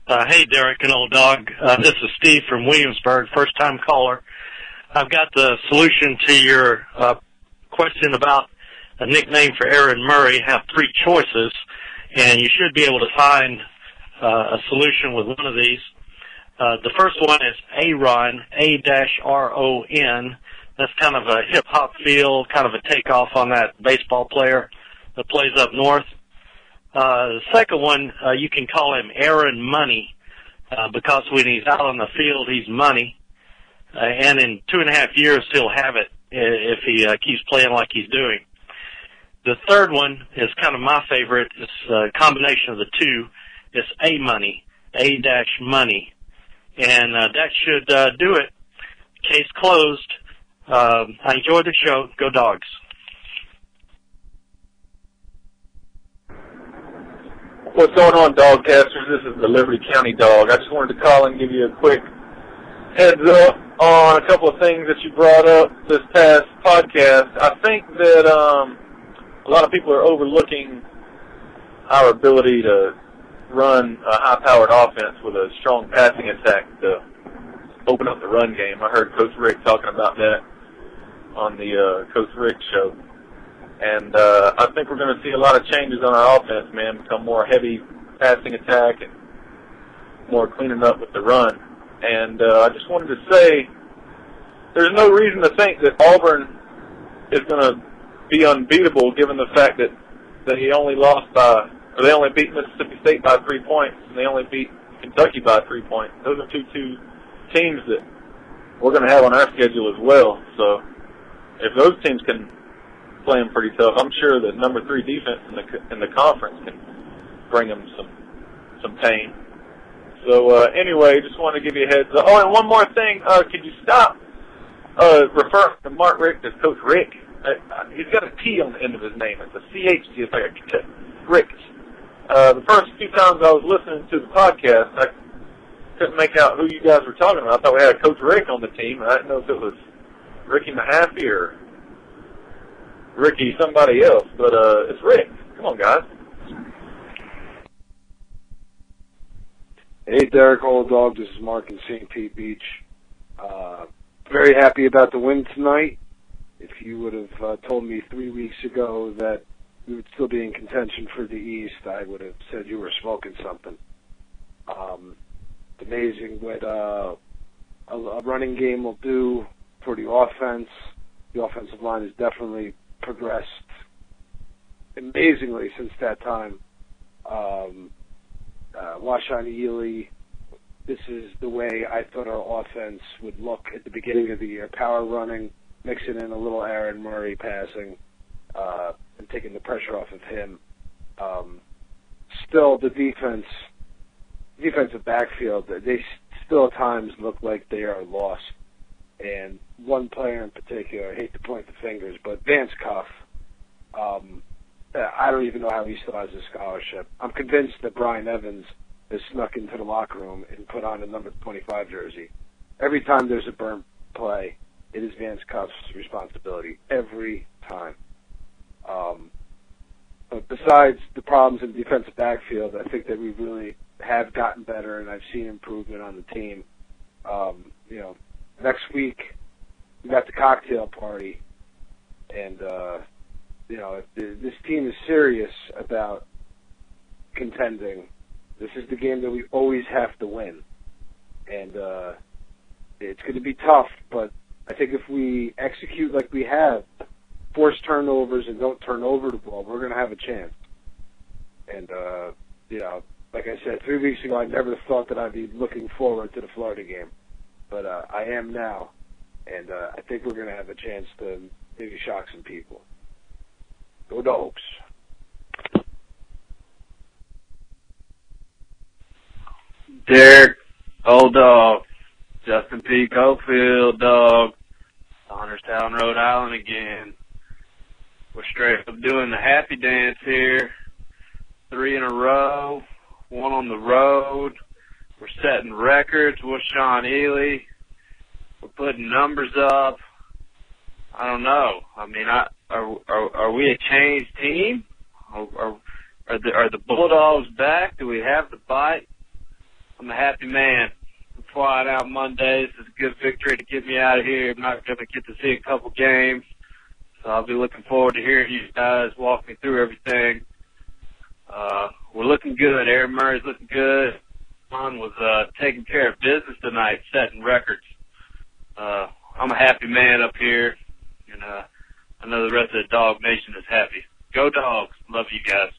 Uh, hey, Derek and old dog. Uh, this is Steve from Williamsburg, first time caller. I've got the solution to your uh, question about a nickname for Aaron Murray. Have three choices, and you should be able to find uh, a solution with one of these. Uh, the first one is Aaron, A-R-O-N. That's kind of a hip hop feel, kind of a takeoff on that baseball player that plays up north. Uh, the second one, uh, you can call him Aaron Money, uh, because when he's out on the field, he's money. Uh, and in two and a half years, he'll have it if he uh, keeps playing like he's doing. The third one is kind of my favorite. It's a combination of the two. It's A Money, A dash Money, and uh, that should uh, do it. Case closed. Um, I enjoyed the show. Go dogs. What's going on, DawgCasters? This is the Liberty County Dog. I just wanted to call and give you a quick heads up on a couple of things that you brought up this past podcast. I think that um, a lot of people are overlooking our ability to run a high-powered offense with a strong passing attack to open up the run game. I heard Coach Rick talking about that on the uh, Coach Rick show. And uh, I think we're going to see a lot of changes on our offense, man. Become more heavy passing attack and more cleaning up with the run. And uh, I just wanted to say, there's no reason to think that Auburn is going to be unbeatable, given the fact that that he only lost by, or they only beat Mississippi State by three points, and they only beat Kentucky by three points. Those are two two teams that we're going to have on our schedule as well. So if those teams can play them pretty tough. I'm sure that number three defense in the in the conference can bring them some some pain. So uh, anyway, just want to give you a heads up. Oh, and one more thing, uh, could you stop uh, referring to Mark Richt as Coach Rick? Uh, he's got a T on the end of his name. It's a CH. It's like a Rick. Uh, the first few times I was listening to the podcast, I couldn't make out who you guys were talking about. I thought we had a Coach Rick on the team. I didn't know if it was Ricky Mahaffey or Ricky somebody else, but uh, it's Rick. Come on, guys. Hey, Derek Old Dog. This is Mark in St. Pete Beach. Uh, very happy about the win tonight. if you would have uh, told me three weeks ago that we would still be in contention for the East, I would have said you were smoking something. Um, it's amazing what uh, a, a running game will do for the offense. The offensive line is definitely progressed amazingly since that time. Um, uh, Washaun Ealey, this is the way I thought our offense would look at the beginning of the year. Power running, mixing in a little Aaron Murray passing, uh, and taking the pressure off of him. Um, still, the defense, defensive backfield, they still at times look like they are lost. And one player in particular, I hate to point the fingers, but Vance Cuff, um, I don't even know how he still has a scholarship. I'm convinced that Bryan Evans has snuck into the locker room and put on a number 25 jersey. Every time there's a burn play, it is Vance Cuff's responsibility. Every time. Um, but besides the problems in the defensive backfield, I think that we really have gotten better, and I've seen improvement on the team. Um, you know, next week we got the cocktail party, and uh, you know, if this team is serious about contending, this is the game that we always have to win, and uh, it's going to be tough. But I think if we execute like we have, force turnovers and don't turn over the ball, we're going to have a chance. And uh, you know, like I said, three weeks ago, I never thought that I'd be looking forward to the Florida game, but uh, I am now, and uh, I think we're going to have a chance to maybe shock some people. Go dogs. Derek, old dog, Justin P. Cofield, dog, Saunderstown, Rhode Island again. We're straight up doing the happy dance here. Three in a row, one on the road. We're setting records with Sean Ealey. We're putting numbers up. I don't know. I mean, I are are, are we a changed team? Are, are are the are the Bulldogs back? Do we have the bite? I'm a happy man. I'm flying out Monday. This is a good victory to get me out of here. I'm not going to get to see a couple games, so I'll be looking forward to hearing you guys walk me through everything. Uh, we're looking good. Aaron Murray's looking good. Juan was uh, taking care of business tonight, setting records. Uh, I'm a happy man up here, and uh, I know the rest of the Dog Nation is happy. Go Dogs! Love you guys.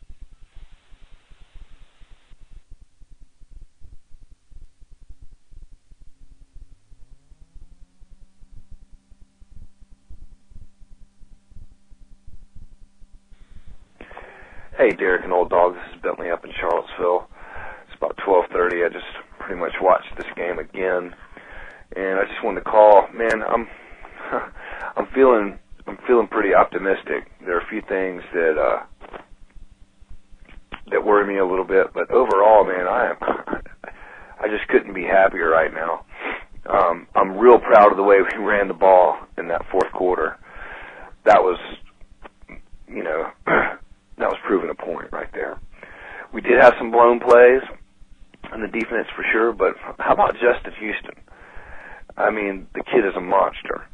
Hey, Derek and Old Dog. This is Bentley up in Charlottesville. About 12:30. I just pretty much watched this game again, and I just wanted to call. Man, I'm I'm feeling I'm feeling pretty optimistic. There are a few things that uh that worry me a little bit, but overall, man, I am I just couldn't be happier right now. Um I'm real proud of the way we ran the ball in that fourth quarter. That was you know that was proving a point right there. We did have some blown plays on the defense for sure, but how about Justin Houston? I mean, the kid is a monster.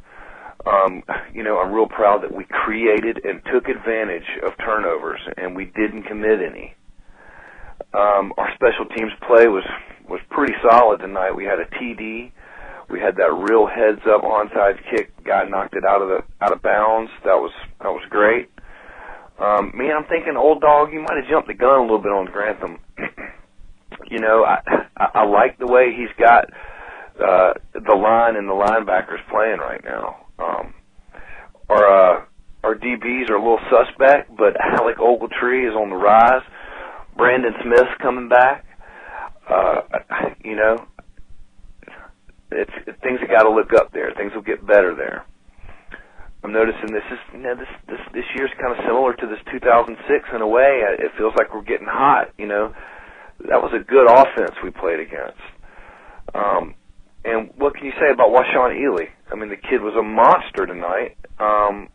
Um, you know, I'm real proud that we created and took advantage of turnovers, and we didn't commit any. Um, our special teams play was was pretty solid tonight. We had a TD. We had that real heads up onside kick. Guy knocked it out of the out of bounds. That was that was great. Um, me, I'm thinking, old dog, you might have jumped the gun a little bit on Grantham. you know, I, I like the way he's got uh, the line and the linebackers playing right now. Um, our uh, our DBs are a little suspect, but Alec Ogletree is on the rise. Brandon Smith's coming back. Uh, you know, it's things have got to look up there. Things will get better there. I'm noticing this is you know this this this year's kind of similar to this 2006 in a way. It feels like we're getting hot. You know, that was a good offense we played against. Um, and what can you say about Washaun Ealey? I mean, the kid was a monster tonight. Um,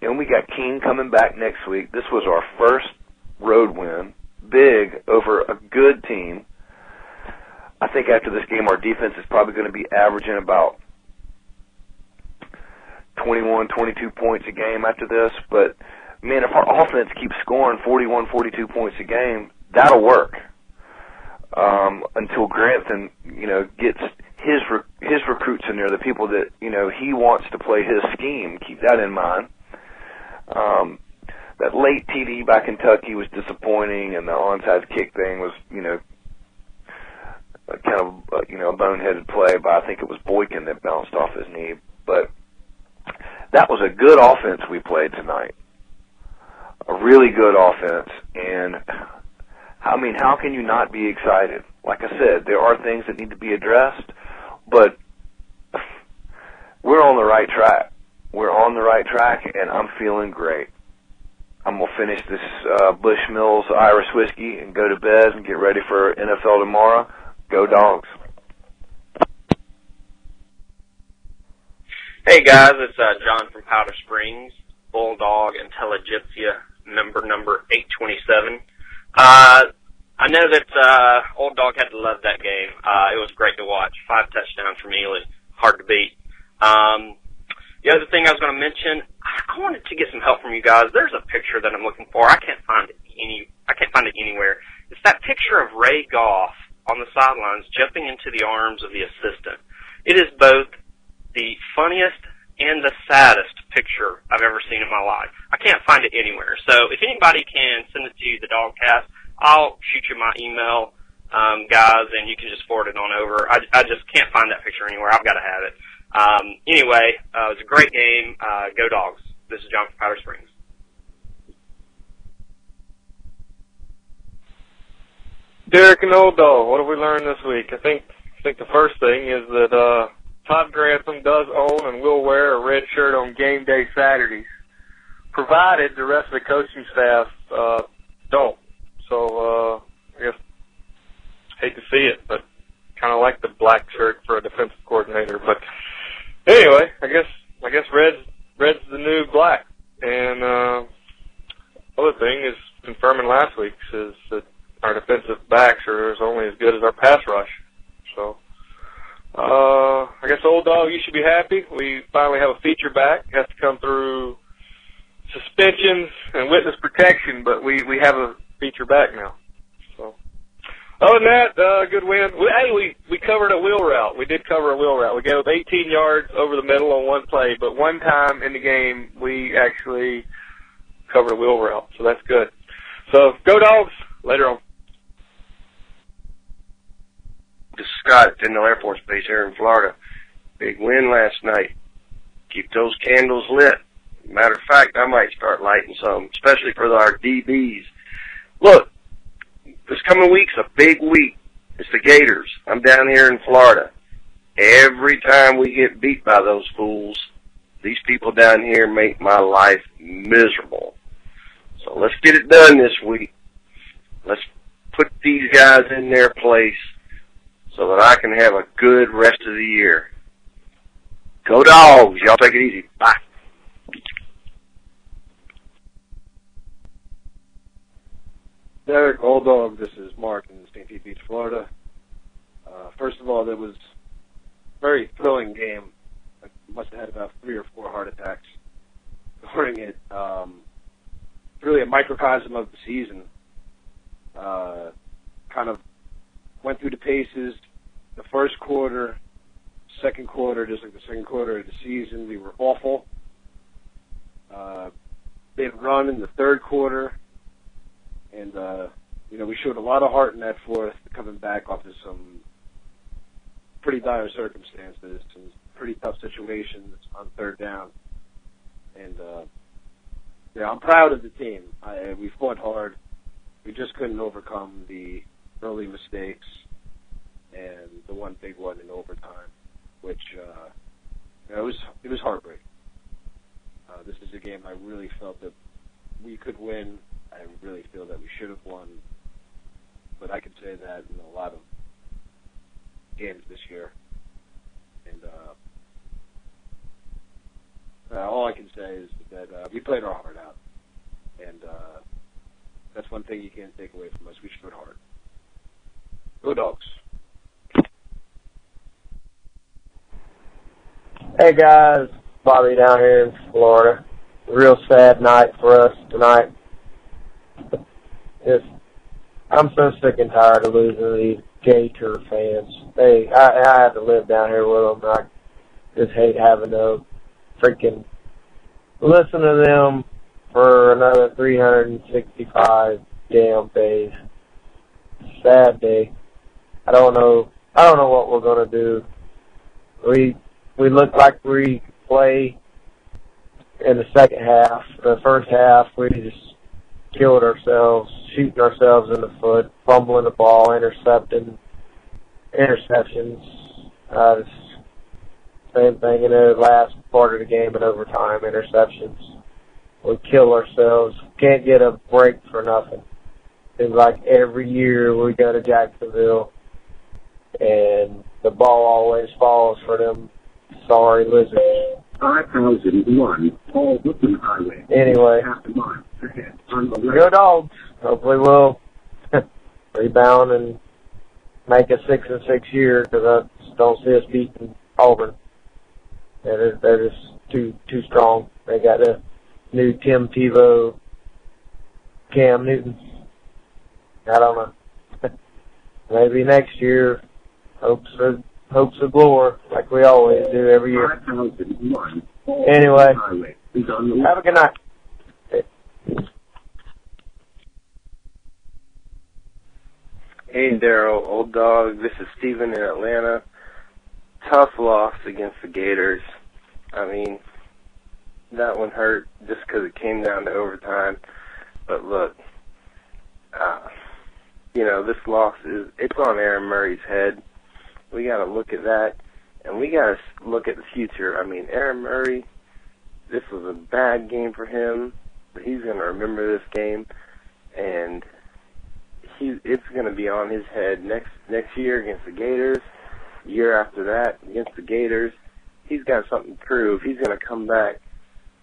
and we got King coming back next week. This was our first road win, big over a good team. I think after this game, our defense is probably going to be averaging about 21, 22 points a game after this. But man, if our offense keeps scoring 41, 42 points a game, that'll work. Um, until Grantham, you know, gets his re- his recruits in there, the people that you know he wants to play his scheme. Keep that in mind. Um, that late TD by Kentucky was disappointing, and the onside kick thing was, you know, kind of, uh, you know, a boneheaded play by I think it was Boykin that bounced off his knee. But that was a good offense we played tonight. A really good offense, and I mean, how can you not be excited? Like I said, there are things that need to be addressed, but we're on the right track. We're on the right track, and I'm feeling great. I'm gonna finish this uh, Bushmills Irish whiskey and go to bed and get ready for NFL tomorrow. Go dogs! Hey guys, it's uh, John from Powder Springs, Bulldog Intelligentsia member number 827. Uh, I know that uh, Old Dog had to love that game. Uh, it was great to watch. Five touchdowns from Ealey, hard to beat. Um, the other thing I was going to mention, I wanted to get some help from you guys. There's a picture that I'm looking for. I can't find any. I can't find it anywhere. It's that picture of Ray Goff on the sidelines jumping into the arms of the assistant. It is both the funniest and the saddest picture I've ever seen in my life. I can't find it anywhere. So if anybody can send it to the DawgCast, I'll shoot you my email, um, guys, and you can just forward it on over. I, I just can't find that picture anywhere. I've got to have it. Um, anyway, uh, it was a great game. Uh, go Dogs. This is John from Powder Springs. Derek and Old Dog, what have we learned this week? I think I think the first thing is that uh Todd Grantham does own and will wear a red shirt on game day Saturdays, provided the rest of the coaching staff uh don't. So uh I guess hate to see it, but kind of like the black shirt for a defensive coordinator. But anyway, I guess I guess red's red's the new black. And uh other thing is confirming last week's is that our defensive backs are only as good as our pass rush. So, uh, I guess old dog, you should be happy. We finally have a feature back. It has to come through suspensions and witness protection, but we we have a feature back now. So, other than that, uh, good win. We, hey, we we covered a wheel route. We did cover a wheel route. We gave up 18 yards over the middle on one play, but one time in the game we actually covered a wheel route, so that's good. So, go dogs. Later on. This is Scott at Tyndall Air Force Base here in Florida. Big win last night. Keep those candles lit. Matter of fact, I might start lighting some, especially for our DBs. Look, this coming week's a big week. It's the Gators. I'm down here in Florida. Every time we get beat by those fools, these people down here make my life miserable. So let's get it done this week. Let's put these guys in their place so that I can have a good rest of the year. Go dogs. Y'all take it easy. Bye. Derek, old dog, this is Mark in St. Pete Beach, Florida. Uh, first of all, that was a very thrilling game. I must have had about three or four heart attacks during it. Um, really a microcosm of the season. Uh, kind of went through the paces. The first quarter, second quarter, just like the second quarter of the season, we were awful. Uh, they'd run in the third quarter, and uh, you know we showed a lot of heart in that fourth, coming back off of some pretty dire circumstances, some pretty tough situations on third down, and uh, yeah, I'm proud of the team. I, we fought hard. We just couldn't overcome the early mistakes and the one big one in overtime, which uh, you know, it was it was heartbreaking. Uh, this is a game I really felt that we could win. I really feel that we should have won, but I could say that in a lot of games this year, and uh, uh, all I can say is that uh, we played our heart out, and uh, that's one thing you can't take away from us. We showed heart. Go dogs. Hey guys, Bobby down here in Florida. Real sad night for us tonight. Just, I'm so sick and tired of losing these Gator fans. They, I, I have to live down here with them. I just hate having to freaking listen to them for another 365 damn days. Sad day. I don't know. I don't know what we're gonna do. We we look like we play in the second half. The first half, we just killed ourselves, shooting ourselves in the foot, fumbling the ball, intercepting interceptions. Uh, same thing in the last part of the game in overtime, interceptions. We kill ourselves. Can't get a break for nothing. Seems like every year we go to Jacksonville and the ball always falls for them sorry lizards. 5001 Paul Whitman Highway. Anyway, Half a mile ahead. On the go dogs. Hopefully we'll rebound and make a six and six year because I don't see us beating Auburn. They're, they're just too too strong. They got a new Tim Tebow, Cam Newton. I don't know. Maybe next year, hopes of hopes of glory, like we always do every year. Anyway, Highway is on the have a good night. Hey Daryl, old dog. This is Steven in Atlanta. Tough loss against the Gators. I mean, that one hurt just because it came down to overtime. But look, uh, you know, this loss is it's on Aaron Murray's head. We got to look at that, and we got to look at the future. I mean, Aaron Murray. This was a bad game for him, but he's going to remember this game, and he it's going to be on his head next next year against the Gators. Year after that against the Gators, he's got something to prove. He's going to come back.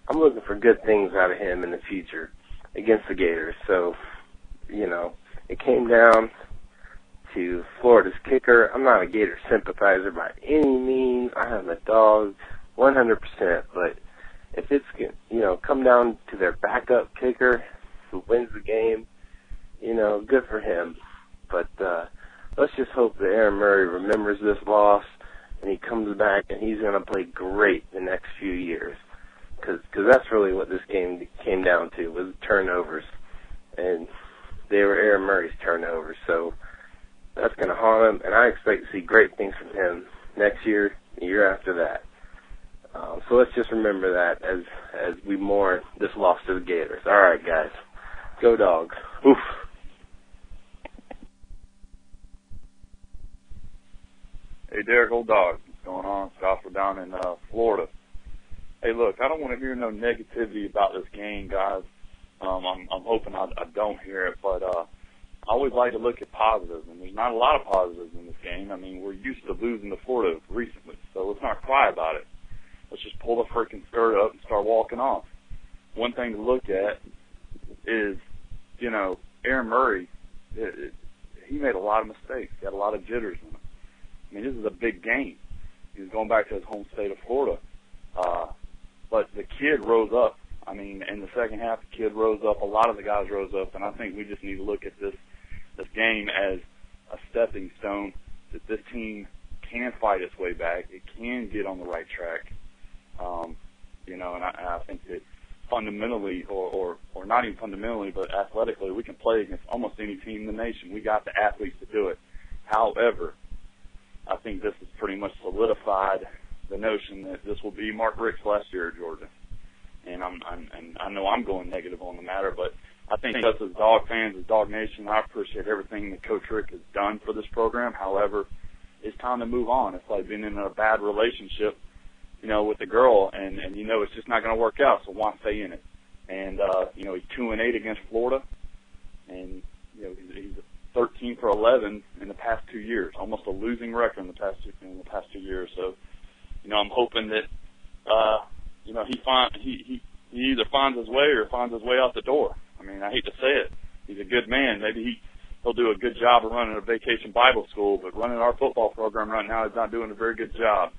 I'm looking for good things out of him in the future against the Gators. So, you know, it came down to Florida's kicker. I'm not a Gator sympathizer by any means. I am a dog 100%. But if it's, you know, come down to their backup kicker who wins the game, you know, good for him. But uh, let's just hope that Aaron Murray remembers this loss and he comes back and he's going to play great the next few years. Because cause that's really what this game came down to was turnovers, and they were Aaron Murray's turnovers. So that's going to haunt him, and I expect to see great things from him next year, the year after that. Um, so let's just remember that as as we mourn this loss to the Gators. All right, guys, go dogs. Oof. Hey, Derek, old dog. What's going on? Scottsville down in uh, Florida. Hey, look, I don't want to hear no negativity about this game, guys. Um, I'm, I'm hoping I, I don't hear it, but uh, I always like to look at positives, and there's not a lot of positives in this game. I mean, we're used to losing to Florida recently, so let's not cry about it. Let's just pull the freaking skirt up and start walking off. One thing to look at is, you know, Aaron Murray. It, it, he made a lot of mistakes. Had a lot of jitters in. I mean, this is a big game. He was going back to his home state of Florida. Uh, but the kid rose up. I mean, in the second half, the kid rose up. A lot of the guys rose up, and I think we just need to look at this this game as a stepping stone that this team can fight its way back. It can get on the right track. Um, you know, and I, I think that fundamentally, or, or or not even fundamentally, but athletically, we can play against almost any team in the nation. We got the athletes to do it. However, think this has pretty much solidified the notion that this will be Mark Richt's last year at Georgia. And I'm, I'm and I know I'm going negative on the matter, but I think us as dog fans, as Dog Nation, I appreciate everything that Coach Richt has done for this program. However, it's time to move on. It's like being in a bad relationship, you know, with the girl, and and you know it's just not going to work out. So why stay in it? And uh, you know he's two and eight against Florida, and you know he's, he's 13 for 11 in the past two years, almost a losing record in the past two in the past two years. So, you know, I'm hoping that uh, you know he find he he he either finds his way or finds his way out the door. I mean, I hate to say it. He's a good man. Maybe he he'll do a good job of running a vacation Bible school, but running our football program right now, he's not doing a very good job.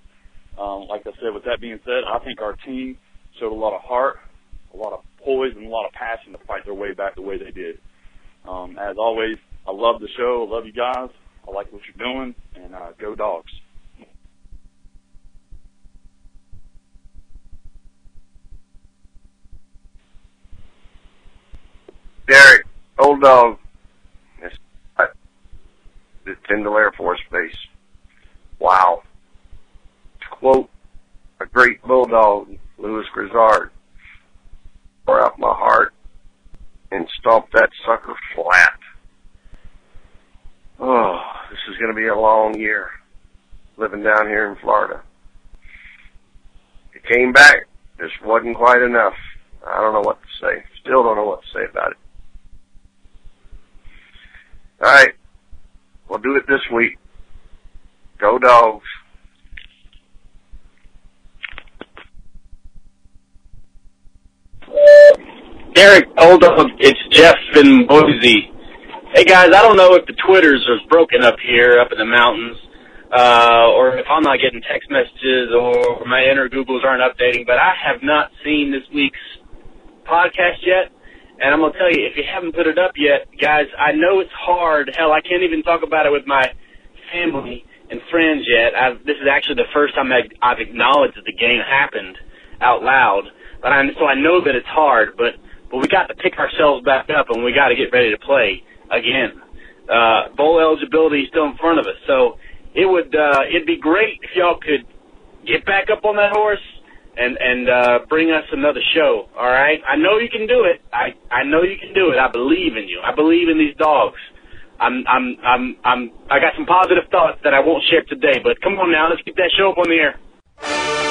Um, like I said, with that being said, I think our team showed a lot of heart, a lot of poise, and a lot of passion to fight their way back the way they did. Um, as always, I love the show. I love you guys. I like what you're doing, and uh, go dogs. Derek, old dog. It's at the Tyndall Air Force Base. Wow. To quote a great bulldog, Lewis Grizzard, pour out my heart and stomp that sucker flat. Oh, this is going to be a long year living down here in Florida. It came back. Just wasn't quite enough. I don't know what to say. Still don't know what to say about it. All right. We'll do it this week. Go dogs. Derek, old dog, it's Jeff in Boise. Hey guys, I don't know if the Twitters are broken up here, up in the mountains, uh, or if I'm not getting text messages or my inner Googles aren't updating, but I have not seen this week's podcast yet. And I'm gonna tell you, if you haven't put it up yet, guys, I know it's hard. Hell, I can't even talk about it with my family and friends yet. I've, this is actually the first time I've, I've acknowledged that the game happened out loud. But I'm, so I know that it's hard, but but we got to pick ourselves back up and we got to get ready to play again. Uh, bowl eligibility is still in front of us, so it would uh, it'd be great if y'all could get back up on that horse and and uh, bring us another show. All right, I know you can do it. I I know you can do it. I believe in you. I believe in these dogs. I'm I'm I'm I'm I got some positive thoughts that I won't share today. But come on now, let's get that show up on the air.